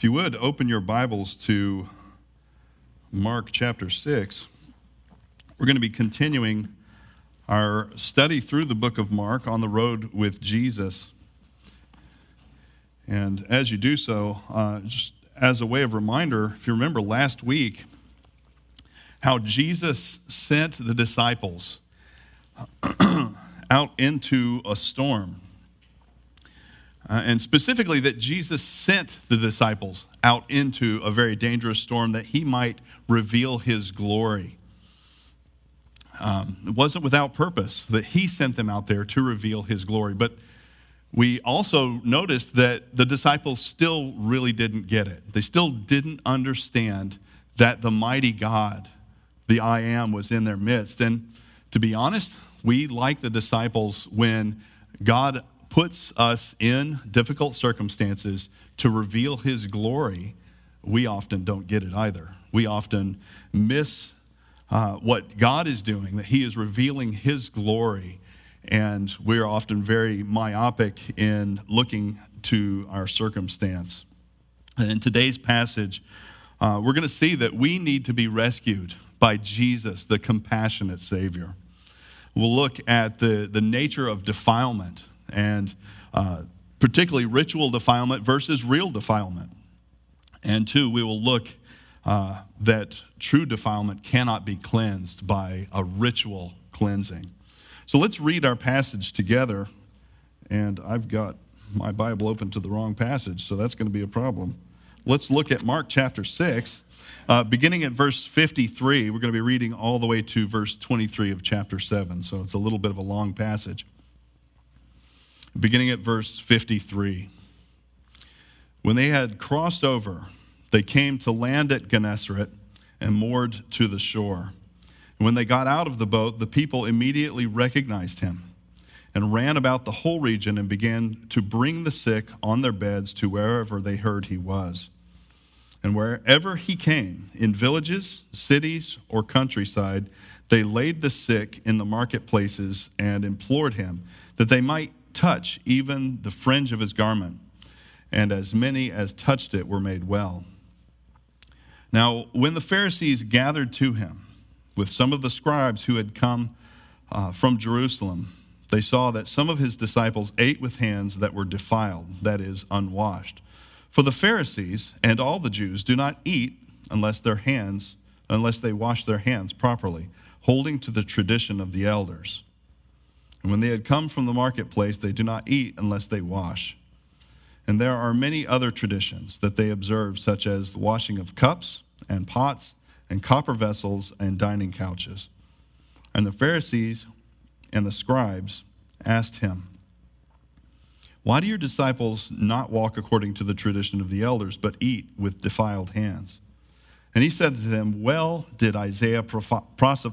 If you would, open your Bibles to Mark chapter 6. We're going to be continuing our study through the book of Mark on the road with Jesus. And as you do so, uh, just as a way of reminder, if you remember last week, how Jesus sent the disciples out into a storm uh, and specifically, that Jesus sent the disciples out into a very dangerous storm that he might reveal his glory. Um, it wasn't without purpose that he sent them out there to reveal his glory. But we also noticed that the disciples still really didn't get it. They still didn't understand that the mighty God, the I am, was in their midst. And to be honest, we, like the disciples, when God puts us in difficult circumstances to reveal his glory, we often don't get it either. We often miss uh, what God is doing, that he is revealing his glory, and we're often very myopic in looking to our circumstance. And in today's passage, uh, we're going to see that we need to be rescued by Jesus, the compassionate Savior. We'll look at the, the nature of defilement and uh, particularly ritual defilement versus real defilement. And two, we will look uh, that true defilement cannot be cleansed by a ritual cleansing. So let's read our passage together. And I've got my Bible open to the wrong passage, so that's going to be a problem. Let's look at Mark chapter 6, uh, beginning at verse 53. We're going to be reading all the way to verse 23 of chapter 7, so it's a little bit of a long passage beginning at verse 53. When they had crossed over, they came to land at Gennesaret and moored to the shore. And when they got out of the boat, the people immediately recognized him and ran about the whole region and began to bring the sick on their beds to wherever they heard he was. And wherever he came, in villages, cities, or countryside, they laid the sick in the marketplaces and implored him that they might touch even the fringe of his garment, and as many as touched it were made well. Now, when the Pharisees gathered to him with some of the scribes who had come uh, from Jerusalem, they saw that some of his disciples ate with hands that were defiled, that is, unwashed. For the Pharisees and all the Jews do not eat unless their hands, unless they wash their hands properly, holding to the tradition of the elders. And when they had come from the marketplace, they do not eat unless they wash. And there are many other traditions that they observe, such as the washing of cups and pots and copper vessels and dining couches. And the Pharisees and the scribes asked him, Why do your disciples not walk according to the tradition of the elders, but eat with defiled hands? And he said to them, Well did Isaiah prophesy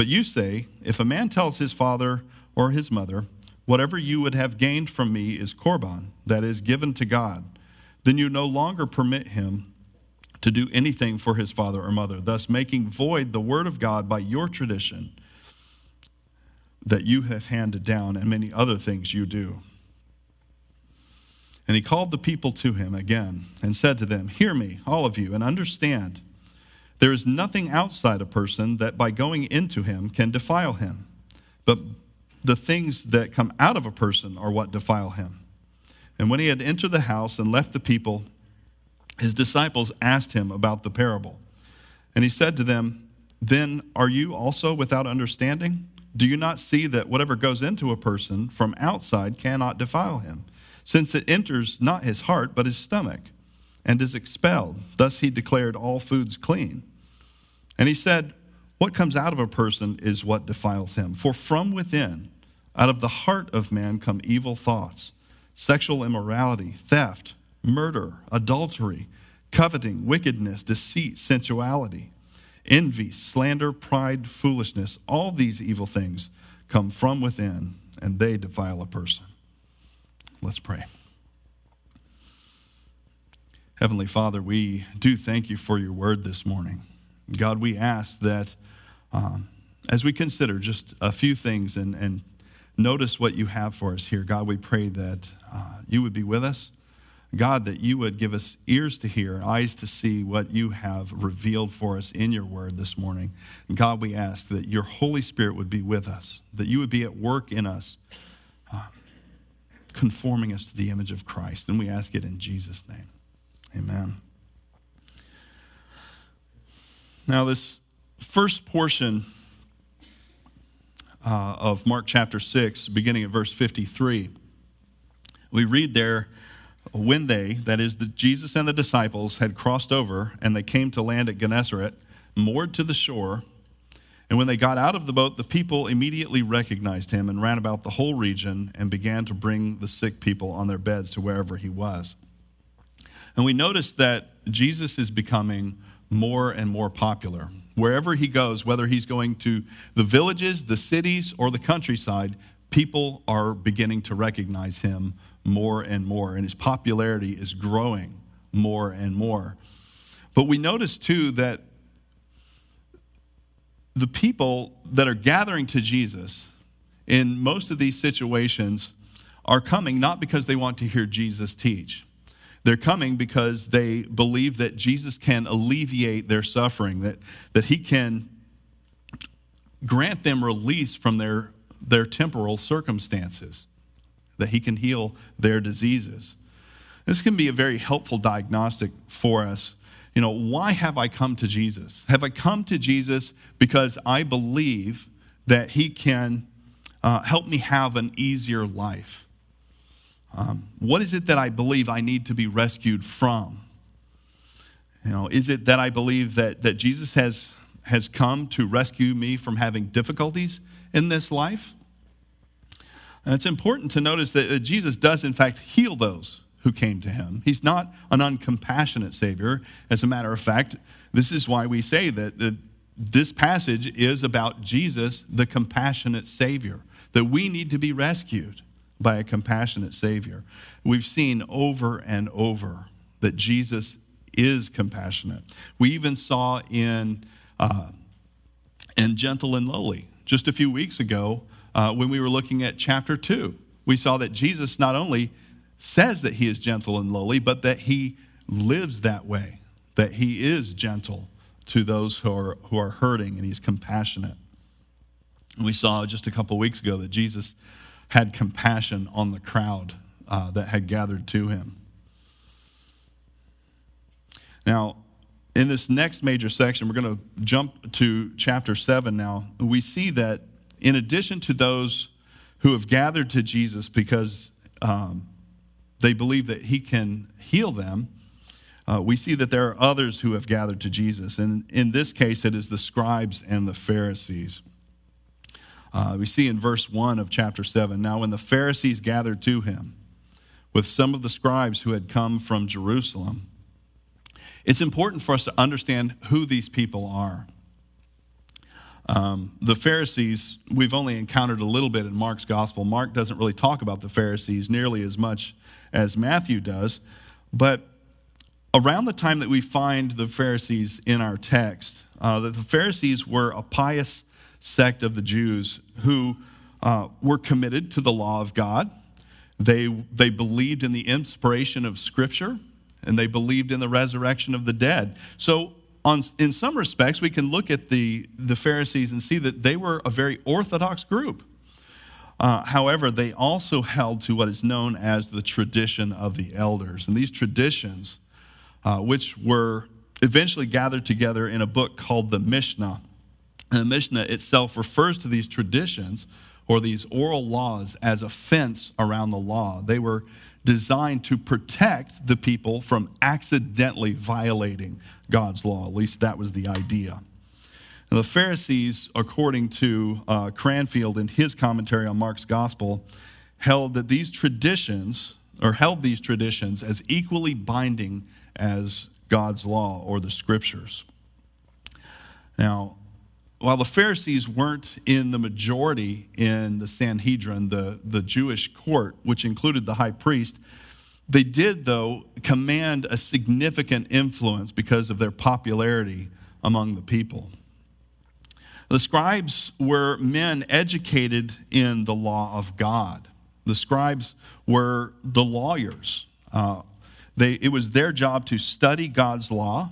But you say, If a man tells his father or his mother, Whatever you would have gained from me is korban, that is, given to God, then you no longer permit him to do anything for his father or mother, thus making void the word of God by your tradition that you have handed down and many other things you do. And he called the people to him again and said to them, Hear me, all of you, and understand. There is nothing outside a person that by going into him can defile him, but the things that come out of a person are what defile him. And when he had entered the house and left the people, his disciples asked him about the parable. And he said to them, Then are you also without understanding? Do you not see that whatever goes into a person from outside cannot defile him, since it enters not his heart, but his stomach, and is expelled? Thus he declared all foods clean. And he said, What comes out of a person is what defiles him. For from within, out of the heart of man, come evil thoughts, sexual immorality, theft, murder, adultery, coveting, wickedness, deceit, sensuality, envy, slander, pride, foolishness. All these evil things come from within, and they defile a person. Let's pray. Heavenly Father, we do thank you for your word this morning. God, we ask that um, as we consider just a few things and, and notice what you have for us here, God, we pray that uh, you would be with us. God, that you would give us ears to hear, eyes to see what you have revealed for us in your word this morning. And God, we ask that your Holy Spirit would be with us, that you would be at work in us, uh, conforming us to the image of Christ. And we ask it in Jesus' name. Amen. Now, this first portion uh, of Mark chapter 6, beginning at verse 53, we read there when they, that is, the, Jesus and the disciples, had crossed over and they came to land at Gennesaret, moored to the shore. And when they got out of the boat, the people immediately recognized him and ran about the whole region and began to bring the sick people on their beds to wherever he was. And we notice that Jesus is becoming more and more popular. Wherever he goes, whether he's going to the villages, the cities, or the countryside, people are beginning to recognize him more and more, and his popularity is growing more and more. But we notice too that the people that are gathering to Jesus in most of these situations are coming not because they want to hear Jesus teach. They're coming because they believe that Jesus can alleviate their suffering, that, that he can grant them release from their, their temporal circumstances that He can heal their diseases. This can be a very helpful diagnostic for us. You know, why have I come to Jesus? Have I come to Jesus because I believe that He can uh, help me have an easier life? Um, what is it that I believe I need to be rescued from? You know, is it that I believe that, that Jesus has, has come to rescue me from having difficulties in this life? And it's important to notice that Jesus does, in fact, heal those who came to him. He's not an uncompassionate Savior. As a matter of fact, this is why we say that this passage is about Jesus, the compassionate Savior, that we need to be rescued by a compassionate Savior. We've seen over and over that Jesus is compassionate. We even saw in, uh, in Gentle and Lowly just a few weeks ago uh, when we were looking at chapter 2. We saw that Jesus not only says that he is gentle and lowly, but that he lives that way, that he is gentle to those who are, who are hurting and he's compassionate. We saw just a couple weeks ago that Jesus had compassion on the crowd uh, that had gathered to him. Now, in this next major section, we're going to jump to chapter 7 now. We see that in addition to those who have gathered to Jesus because um, they believe that he can heal them, uh, we see that there are others who have gathered to Jesus. And in this case, it is the scribes and the Pharisees. Uh, we see in verse 1 of chapter 7 Now, when the Pharisees gathered to him with some of the scribes who had come from Jerusalem, it's important for us to understand who these people are. Um, the Pharisees, we've only encountered a little bit in Mark's gospel. Mark doesn't really talk about the Pharisees nearly as much as Matthew does. But around the time that we find the Pharisees in our text, uh, that the Pharisees were a pious sect of the Jews who uh, were committed to the law of God. They, they believed in the inspiration of Scripture and they believed in the resurrection of the dead. So on, in some respects, we can look at the, the Pharisees and see that they were a very orthodox group. Uh, however, they also held to what is known as the tradition of the elders. And these traditions, uh, which were eventually gathered together in a book called the Mishnah, the Mishnah itself refers to these traditions or these oral laws as a fence around the law. They were designed to protect the people from accidentally violating God's law. At least that was the idea. And the Pharisees, according to uh, Cranfield in his commentary on Mark's gospel, held that these traditions or held these traditions as equally binding as God's law or the scriptures. Now, while the Pharisees weren't in the majority in the Sanhedrin, the, the Jewish court, which included the high priest, they did, though, command a significant influence because of their popularity among the people. The scribes were men educated in the law of God. The scribes were the lawyers. Uh, they, it was their job to study God's law,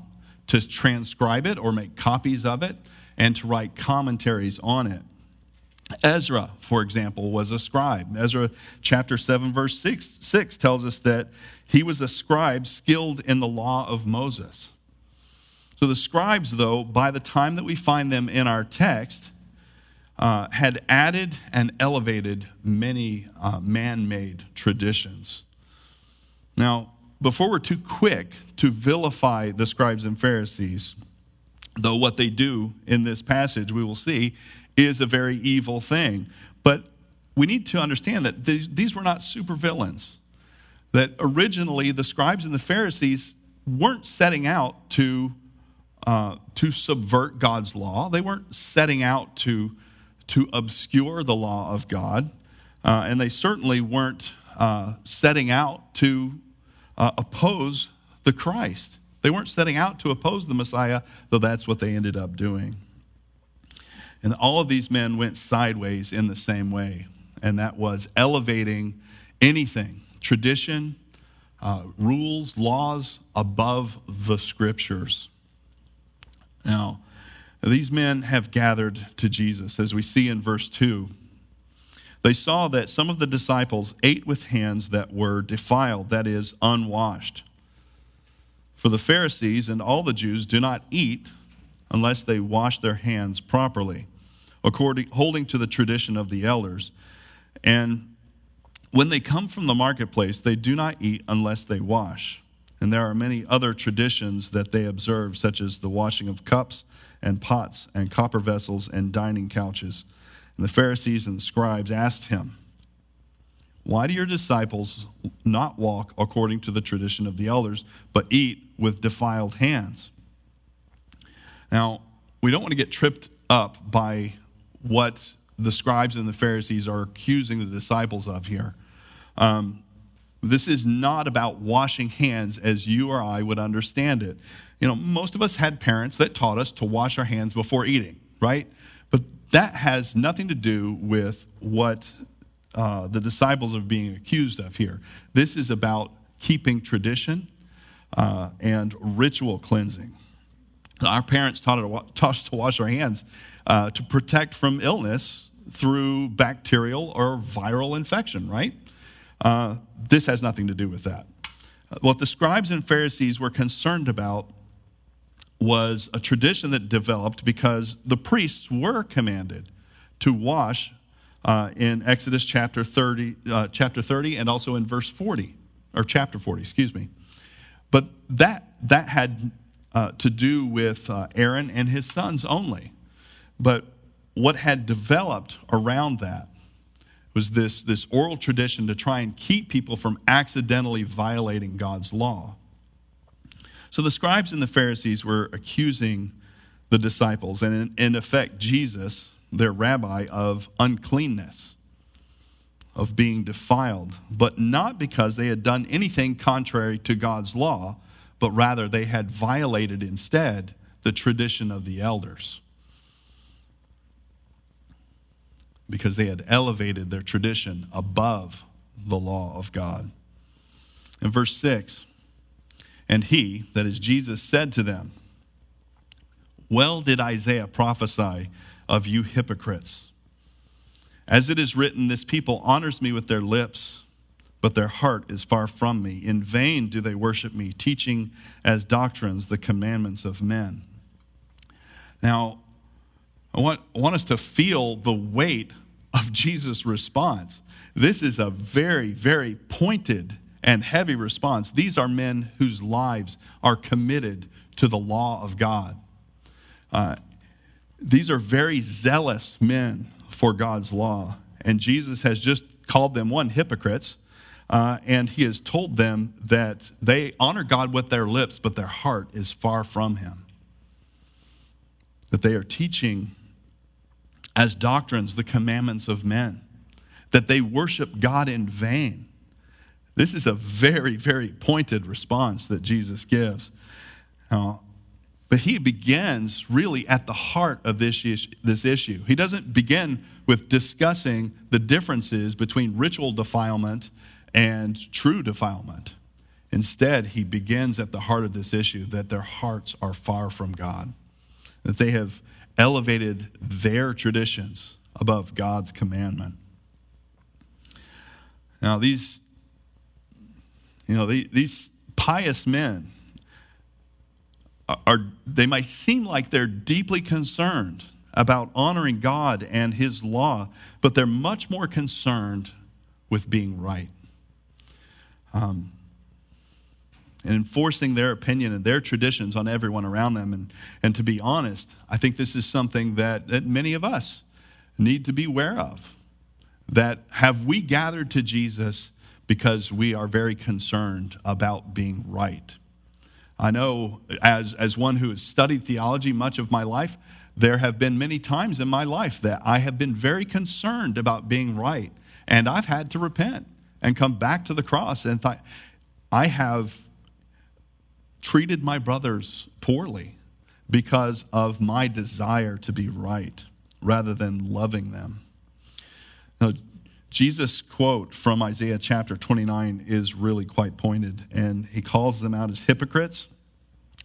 to transcribe it or make copies of it, and to write commentaries on it. Ezra, for example, was a scribe. Ezra chapter 7, verse 6, 6 tells us that he was a scribe skilled in the law of Moses. So the scribes, though, by the time that we find them in our text, uh, had added and elevated many uh, man made traditions. Now, before we're too quick to vilify the scribes and Pharisees, though what they do in this passage, we will see, is a very evil thing. But we need to understand that these, these were not supervillains. That originally the scribes and the Pharisees weren't setting out to, uh, to subvert God's law, they weren't setting out to, to obscure the law of God, uh, and they certainly weren't uh, setting out to uh, oppose the Christ. They weren't setting out to oppose the Messiah, though that's what they ended up doing. And all of these men went sideways in the same way, and that was elevating anything, tradition, uh, rules, laws above the scriptures. Now, these men have gathered to Jesus, as we see in verse 2. They saw that some of the disciples ate with hands that were defiled, that is, unwashed. For the Pharisees and all the Jews do not eat unless they wash their hands properly, according, holding to the tradition of the elders. And when they come from the marketplace, they do not eat unless they wash. And there are many other traditions that they observe, such as the washing of cups and pots and copper vessels and dining couches. And the Pharisees and the scribes asked him, Why do your disciples not walk according to the tradition of the elders, but eat with defiled hands? Now, we don't want to get tripped up by what the scribes and the Pharisees are accusing the disciples of here. Um, this is not about washing hands as you or I would understand it. You know, most of us had parents that taught us to wash our hands before eating, right? But that has nothing to do with what uh, the disciples are being accused of here. This is about keeping tradition uh, and ritual cleansing. Our parents taught, us to wash our hands uh, to protect from illness through bacterial or viral infection, right? Uh, this has nothing to do with that. What the scribes and Pharisees were concerned about was a tradition that developed because the priests were commanded to wash uh, in Exodus chapter 30, uh, chapter 30 and also in verse 40, or chapter 40, excuse me. But that, that had uh, to do with uh, Aaron and his sons only. But what had developed around that was this, this oral tradition to try and keep people from accidentally violating God's law. So the scribes and the Pharisees were accusing the disciples, and in, in effect, Jesus, their rabbi, of uncleanness, of being defiled, but not because they had done anything contrary to God's law, but rather they had violated instead the tradition of the elders. Because they had elevated their tradition above the law of God. In verse 6, and he, that is Jesus, said to them, Well did Isaiah prophesy of you hypocrites. As it is written, this people honors me with their lips but their heart is far from me. In vain do they worship me, teaching as doctrines the commandments of men. Now, I want, I want us to feel the weight of Jesus' response. This is a very, very pointed and heavy response. These are men whose lives are committed to the law of God. Uh, these are very zealous men for God's law. And Jesus has just called them, one, hypocrites, Uh, and he has told them that they honor God with their lips, but their heart is far from him. That they are teaching as doctrines the commandments of men, that they worship God in vain. This is a very, very pointed response that Jesus gives. Now, but he begins really at the heart of this issue, this issue. He doesn't begin with discussing the differences between ritual defilement and true defilement. Instead, he begins at the heart of this issue that their hearts are far from God, that they have elevated their traditions above God's commandment. Now, these, you know, these pious men are, they might seem like they're deeply concerned about honoring God and His law, but they're much more concerned with being right. Um, and enforcing their opinion and their traditions on everyone around them. And, and to be honest, I think this is something that, that many of us need to be aware of. That have we gathered to Jesus because we are very concerned about being right? I know, as, as one who has studied theology much of my life, there have been many times in my life that I have been very concerned about being right. And I've had to repent and come back to the cross. And th- I have treated my brothers poorly because of my desire to be right rather than loving them. Jesus' quote from Isaiah chapter 29 is really quite pointed, and he calls them out as hypocrites.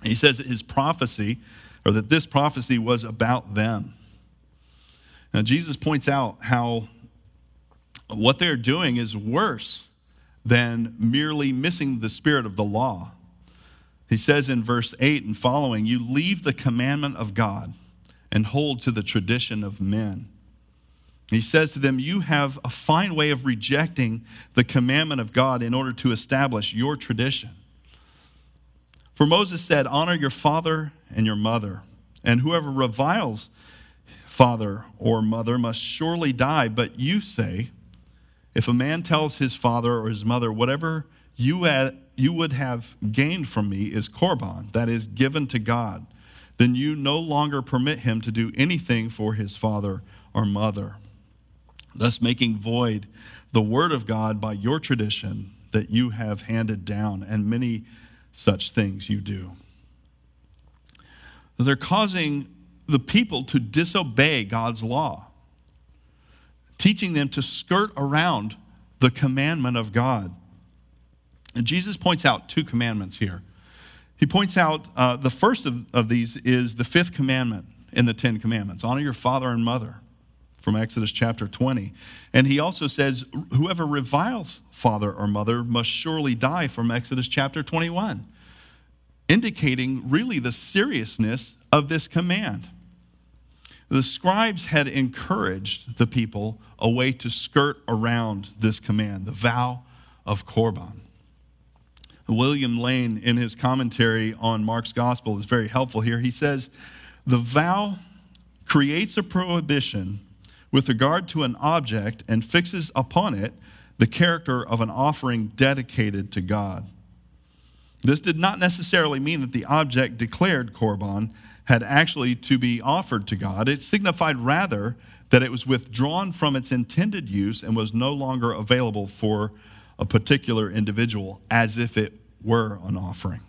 He says his prophecy, or that this prophecy was about them. Now, Jesus points out how what they're doing is worse than merely missing the spirit of the law. He says in verse 8 and following, You leave the commandment of God and hold to the tradition of men. He says to them, You have a fine way of rejecting the commandment of God in order to establish your tradition. For Moses said, Honor your father and your mother, and whoever reviles father or mother must surely die. But you say, If a man tells his father or his mother, Whatever you, had, you would have gained from me is korban, that is, given to God, then you no longer permit him to do anything for his father or mother thus making void the word of God by your tradition that you have handed down, and many such things you do. They're causing the people to disobey God's law, teaching them to skirt around the commandment of God. And Jesus points out two commandments here. He points out uh, the first of, of these is the fifth commandment in the Ten Commandments honor your father and mother from Exodus chapter 20. And he also says, Whoever reviles father or mother must surely die from Exodus chapter 21, indicating really the seriousness of this command. The scribes had encouraged the people a way to skirt around this command, the vow of Korban. William Lane, in his commentary on Mark's gospel, is very helpful here. He says, The vow creates a prohibition with regard to an object and fixes upon it the character of an offering dedicated to God. This did not necessarily mean that the object declared korban had actually to be offered to God. It signified rather that it was withdrawn from its intended use and was no longer available for a particular individual as if it were an offering.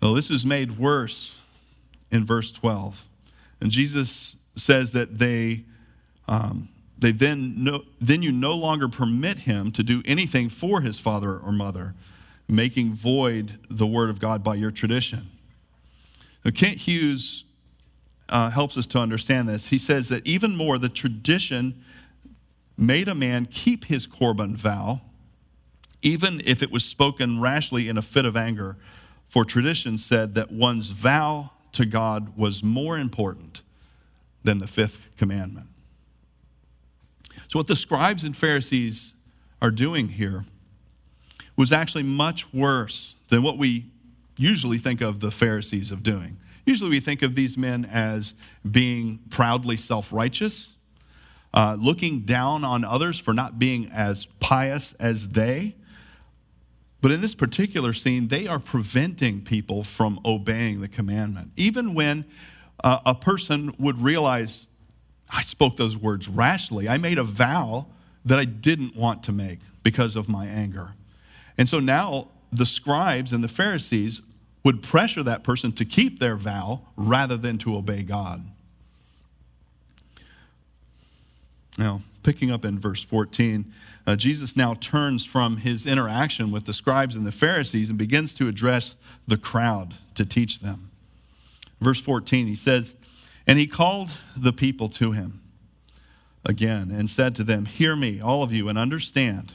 Well, this is made worse in verse 12. And Jesus says that they, um, they then, no, then you no longer permit him to do anything for his father or mother, making void the word of God by your tradition. Now, Kent Hughes uh, helps us to understand this. He says that even more, the tradition made a man keep his Korban vow, even if it was spoken rashly in a fit of anger, for tradition said that one's vow to God was more important than the fifth commandment. So, what the scribes and Pharisees are doing here was actually much worse than what we usually think of the Pharisees of doing. Usually, we think of these men as being proudly self righteous, uh, looking down on others for not being as pious as they. But in this particular scene, they are preventing people from obeying the commandment. Even when uh, a person would realize, I spoke those words rashly, I made a vow that I didn't want to make because of my anger. And so now the scribes and the Pharisees would pressure that person to keep their vow rather than to obey God. Now, picking up in verse 14, uh, Jesus now turns from his interaction with the scribes and the Pharisees and begins to address the crowd to teach them. Verse 14, he says, And he called the people to him again and said to them, Hear me, all of you, and understand.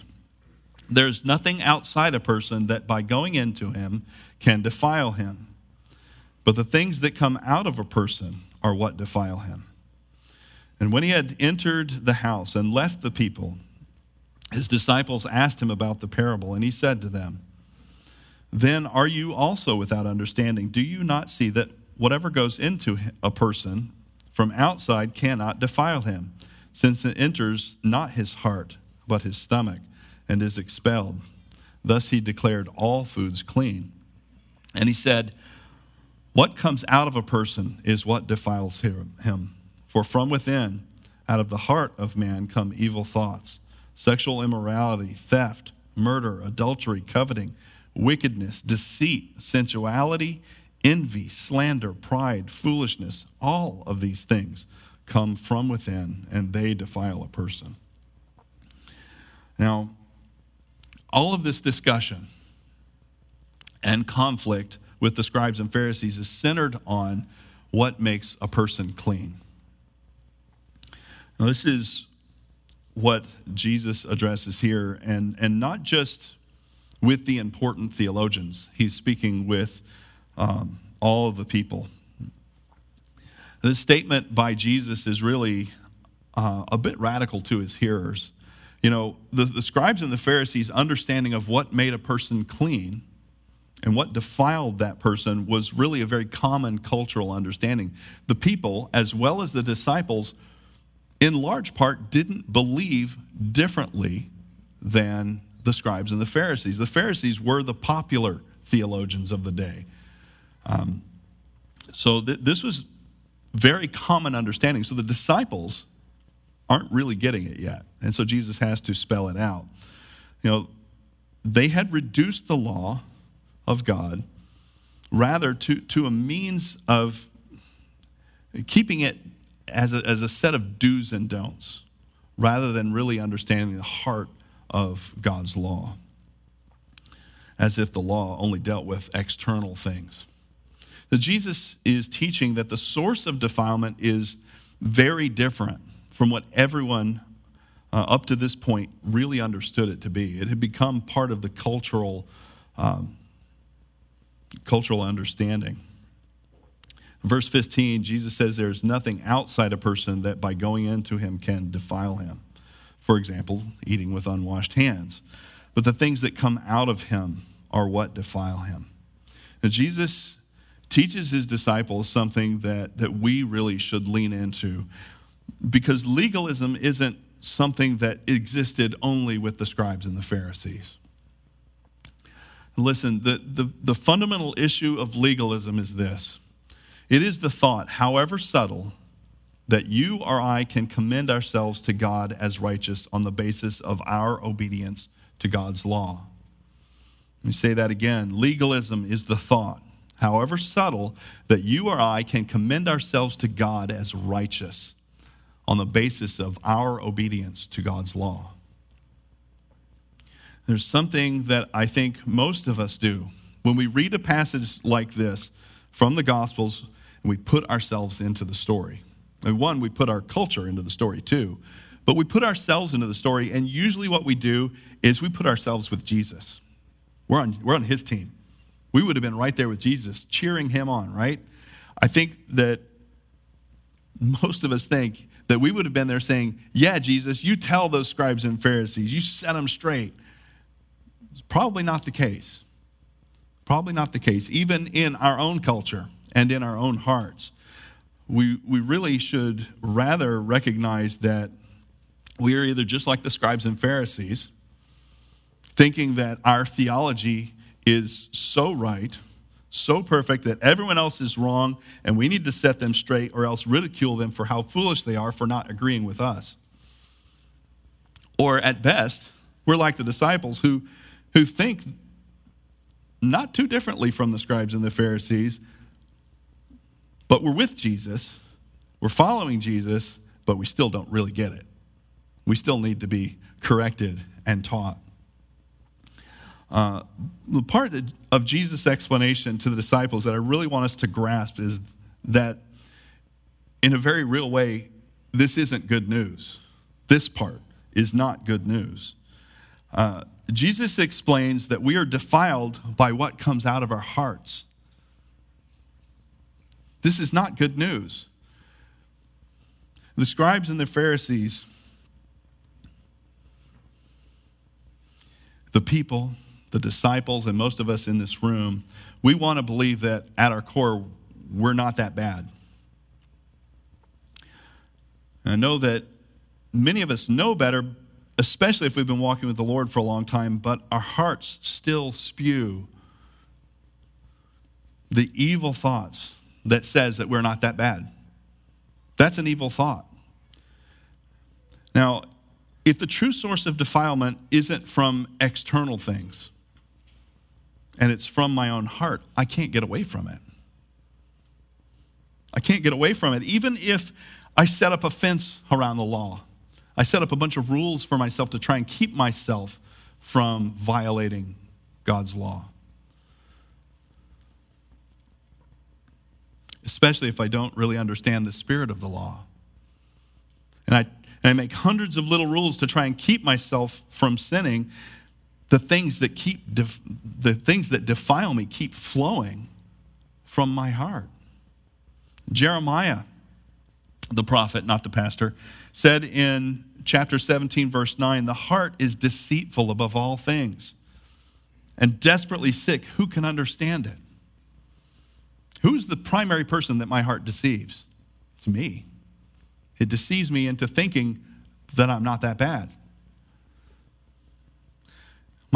There's nothing outside a person that by going into him can defile him. But the things that come out of a person are what defile him. And when he had entered the house and left the people, his disciples asked him about the parable, and he said to them, Then are you also without understanding? Do you not see that whatever goes into a person from outside cannot defile him, since it enters not his heart, but his stomach, and is expelled? Thus he declared all foods clean. And he said, What comes out of a person is what defiles him. For from within, out of the heart of man, come evil thoughts sexual immorality, theft, murder, adultery, coveting, wickedness, deceit, sensuality, envy, slander, pride, foolishness. All of these things come from within and they defile a person. Now, all of this discussion and conflict with the scribes and Pharisees is centered on what makes a person clean. Now, this is what Jesus addresses here, and, and not just with the important theologians, he's speaking with um, all of the people. This statement by Jesus is really uh, a bit radical to his hearers. You know, the, the scribes and the Pharisees' understanding of what made a person clean and what defiled that person was really a very common cultural understanding. The people, as well as the disciples, in large part, didn't believe differently than the scribes and the Pharisees. The Pharisees were the popular theologians of the day. Um, so th- this was very common understanding. So the disciples aren't really getting it yet. And so Jesus has to spell it out. You know, they had reduced the law of God rather to, to a means of keeping it as a, as a set of do's and don'ts rather than really understanding the heart of God's law, as if the law only dealt with external things. So Jesus is teaching that the source of defilement is very different from what everyone uh, up to this point really understood it to be. It had become part of the cultural, um, cultural understanding verse 15, Jesus says there's nothing outside a person that by going into him can defile him. For example, eating with unwashed hands. But the things that come out of him are what defile him. Now, Jesus teaches his disciples something that, that we really should lean into because legalism isn't something that existed only with the scribes and the Pharisees. Listen, the, the, the fundamental issue of legalism is this it is the thought, however subtle, that you or I can commend ourselves to God as righteous on the basis of our obedience to God's law. Let me say that again. Legalism is the thought, however subtle, that you or I can commend ourselves to God as righteous on the basis of our obedience to God's law. There's something that I think most of us do. When we read a passage like this from the Gospels, and we put ourselves into the story. And one, we put our culture into the story too, but we put ourselves into the story, and usually what we do is we put ourselves with Jesus. We're on, we're on his team. We would have been right there with Jesus, cheering him on, right? I think that most of us think that we would have been there saying, Yeah, Jesus, you tell those scribes and Pharisees, you set them straight. It's probably not the case. Probably not the case, even in our own culture and in our own hearts. We, we really should rather recognize that we are either just like the scribes and Pharisees, thinking that our theology is so right, so perfect that everyone else is wrong and we need to set them straight or else ridicule them for how foolish they are for not agreeing with us. Or at best, we're like the disciples who, who think not too differently from the scribes and the Pharisees, but we're with Jesus, we're following Jesus, but we still don't really get it. We still need to be corrected and taught. Uh, the part that, of Jesus' explanation to the disciples that I really want us to grasp is that, in a very real way, this isn't good news. This part is not good news. Uh, Jesus explains that we are defiled by what comes out of our hearts. This is not good news. The scribes and the Pharisees, the people, the disciples, and most of us in this room, we want to believe that at our core, we're not that bad. And I know that many of us know better, especially if we've been walking with the Lord for a long time, but our hearts still spew the evil thoughts that says that we're not that bad. That's an evil thought. Now, if the true source of defilement isn't from external things and it's from my own heart, I can't get away from it. I can't get away from it, even if I set up a fence around the law. I set up a bunch of rules for myself to try and keep myself from violating God's law. Especially if I don't really understand the spirit of the law. And I, and I make hundreds of little rules to try and keep myself from sinning. The things that keep def, the things that defile me keep flowing from my heart. Jeremiah, the prophet, not the pastor, said in chapter 17, verse 9 the heart is deceitful above all things and desperately sick. Who can understand it? Who's the primary person that my heart deceives? It's me. It deceives me into thinking that I'm not that bad.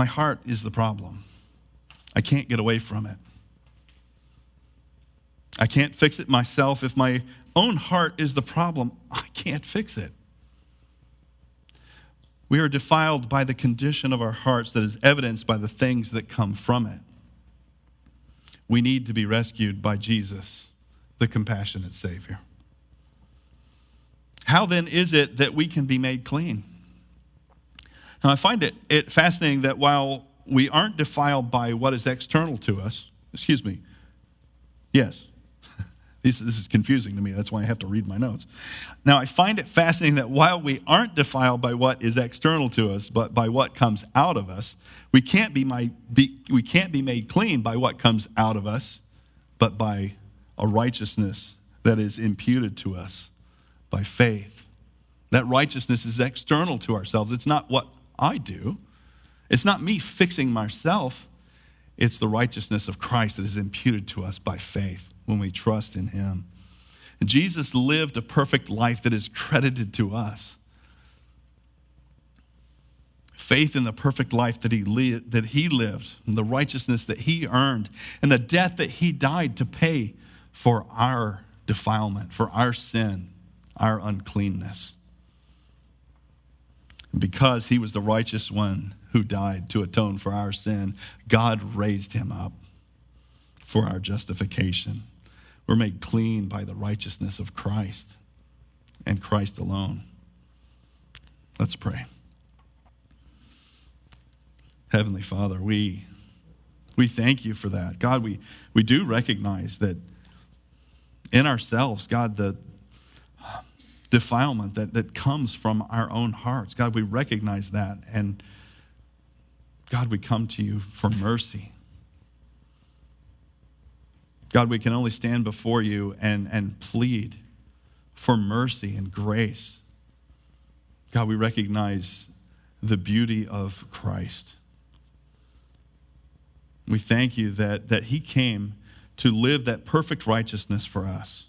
My heart is the problem. I can't get away from it. I can't fix it myself. If my own heart is the problem, I can't fix it. We are defiled by the condition of our hearts that is evidenced by the things that come from it. We need to be rescued by Jesus, the compassionate Savior. How then is it that we can be made clean? Now, I find it, it fascinating that while we aren't defiled by what is external to us, excuse me, yes, this, this is confusing to me. That's why I have to read my notes. Now, I find it fascinating that while we aren't defiled by what is external to us, but by what comes out of us, we can't be, my, be, we can't be made clean by what comes out of us, but by a righteousness that is imputed to us by faith. That righteousness is external to ourselves. It's not what I do, it's not me fixing myself. It's the righteousness of Christ that is imputed to us by faith when we trust in him. And Jesus lived a perfect life that is credited to us. Faith in the perfect life that he, li- that he lived, and the righteousness that he earned, and the death that he died to pay for our defilement, for our sin, our uncleanness. Because he was the righteous one who died to atone for our sin, God raised him up for our justification. We're made clean by the righteousness of Christ and Christ alone. Let's pray. Heavenly Father, we, we thank you for that. God, we, we do recognize that in ourselves, God, the defilement that, that comes from our own hearts, God, we recognize that. And God, we come to you for mercy. God, we can only stand before you and, and plead for mercy and grace. God, we recognize the beauty of Christ. We thank you that, that He came to live that perfect righteousness for us.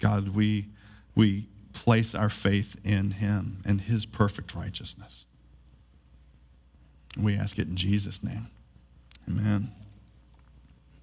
God, we, we place our faith in him and his perfect righteousness. We ask it in Jesus' name. Amen.